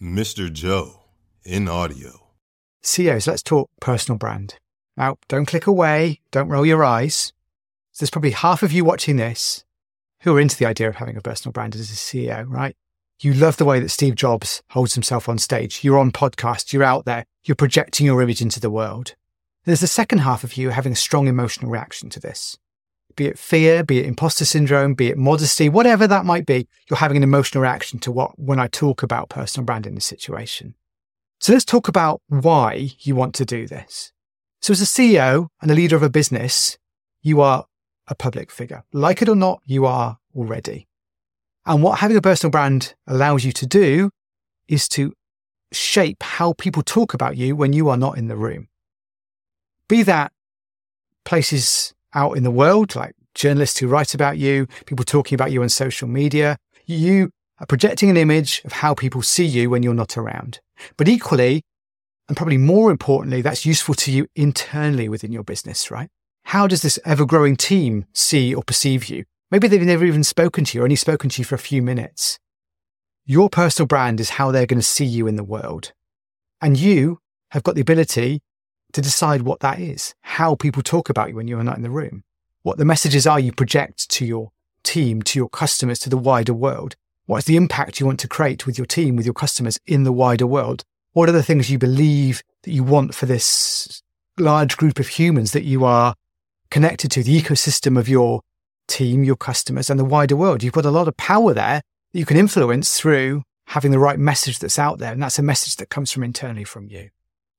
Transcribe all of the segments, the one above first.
Mr. Joe in audio. CEOs, let's talk personal brand. Now, don't click away, don't roll your eyes. There's probably half of you watching this who are into the idea of having a personal brand as a CEO, right? You love the way that Steve Jobs holds himself on stage. You're on podcasts, you're out there, you're projecting your image into the world. There's the second half of you having a strong emotional reaction to this. Be it fear, be it imposter syndrome, be it modesty, whatever that might be, you're having an emotional reaction to what when I talk about personal brand in this situation. So let's talk about why you want to do this. So as a CEO and a leader of a business, you are a public figure. Like it or not, you are already. And what having a personal brand allows you to do is to shape how people talk about you when you are not in the room. Be that places out in the world, like journalists who write about you, people talking about you on social media. You are projecting an image of how people see you when you're not around. But equally, and probably more importantly, that's useful to you internally within your business, right? How does this ever growing team see or perceive you? Maybe they've never even spoken to you or only spoken to you for a few minutes. Your personal brand is how they're going to see you in the world. And you have got the ability to decide what that is, how people talk about you when you're not in the room, what the messages are you project to your team, to your customers, to the wider world. What is the impact you want to create with your team, with your customers in the wider world? What are the things you believe that you want for this large group of humans that you are connected to, the ecosystem of your team, your customers, and the wider world? You've got a lot of power there that you can influence through having the right message that's out there. And that's a message that comes from internally from you.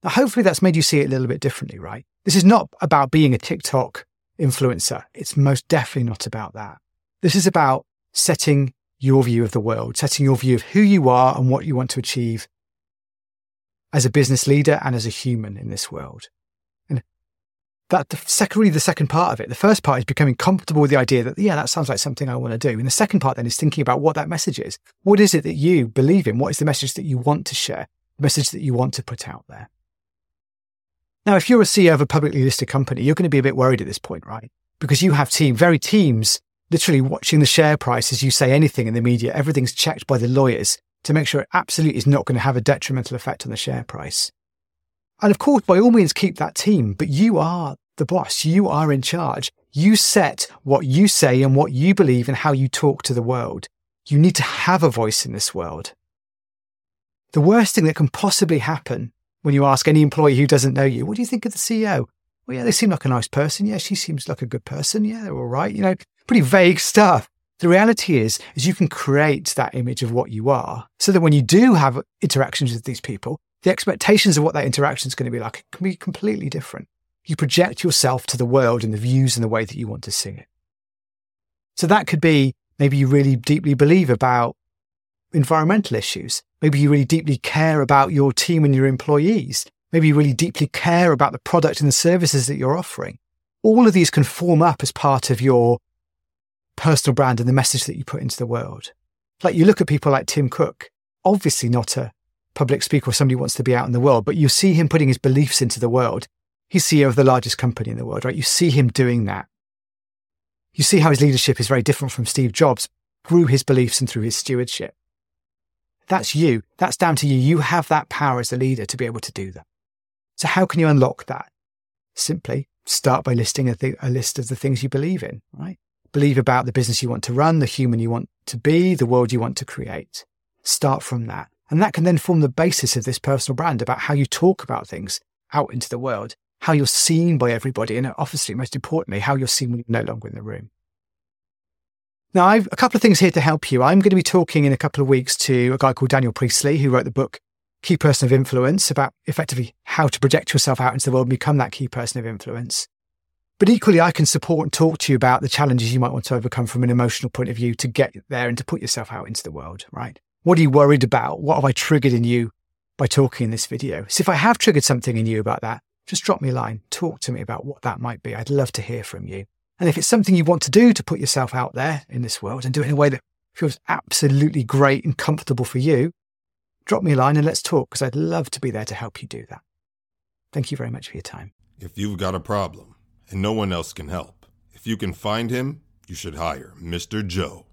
Now, hopefully that's made you see it a little bit differently, right? This is not about being a TikTok influencer. It's most definitely not about that. This is about setting your view of the world, setting your view of who you are and what you want to achieve as a business leader and as a human in this world. And that the second, really the second part of it. The first part is becoming comfortable with the idea that, yeah, that sounds like something I want to do. And the second part then is thinking about what that message is. What is it that you believe in? What is the message that you want to share? The message that you want to put out there? Now, if you're a CEO of a publicly listed company, you're going to be a bit worried at this point, right? Because you have team, very teams, literally watching the share price as you say anything in the media. Everything's checked by the lawyers to make sure it absolutely is not going to have a detrimental effect on the share price. And of course, by all means, keep that team, but you are the boss. You are in charge. You set what you say and what you believe and how you talk to the world. You need to have a voice in this world. The worst thing that can possibly happen when you ask any employee who doesn't know you, what do you think of the CEO? Well, yeah, they seem like a nice person. Yeah, she seems like a good person. Yeah, they're all right. You know, pretty vague stuff. The reality is, is you can create that image of what you are so that when you do have interactions with these people, the expectations of what that interaction is going to be like can be completely different. You project yourself to the world in the views and the way that you want to see it. So that could be maybe you really deeply believe about environmental issues. Maybe you really deeply care about your team and your employees. Maybe you really deeply care about the product and the services that you're offering. All of these can form up as part of your personal brand and the message that you put into the world. Like you look at people like Tim Cook, obviously not a public speaker or somebody who wants to be out in the world, but you see him putting his beliefs into the world. He's CEO of the largest company in the world, right? You see him doing that. You see how his leadership is very different from Steve Jobs through his beliefs and through his stewardship. That's you. That's down to you. You have that power as a leader to be able to do that. So how can you unlock that? Simply start by listing a, th- a list of the things you believe in, right? Believe about the business you want to run, the human you want to be, the world you want to create. Start from that. And that can then form the basis of this personal brand about how you talk about things out into the world, how you're seen by everybody, and obviously, most importantly, how you're seen when you're no longer in the room. Now, I've a couple of things here to help you. I'm going to be talking in a couple of weeks to a guy called Daniel Priestley, who wrote the book Key Person of Influence about effectively how to project yourself out into the world and become that key person of influence. But equally, I can support and talk to you about the challenges you might want to overcome from an emotional point of view to get there and to put yourself out into the world, right? What are you worried about? What have I triggered in you by talking in this video? So if I have triggered something in you about that, just drop me a line. Talk to me about what that might be. I'd love to hear from you. And if it's something you want to do to put yourself out there in this world and do it in a way that feels absolutely great and comfortable for you, drop me a line and let's talk because I'd love to be there to help you do that. Thank you very much for your time. If you've got a problem and no one else can help, if you can find him, you should hire Mr. Joe.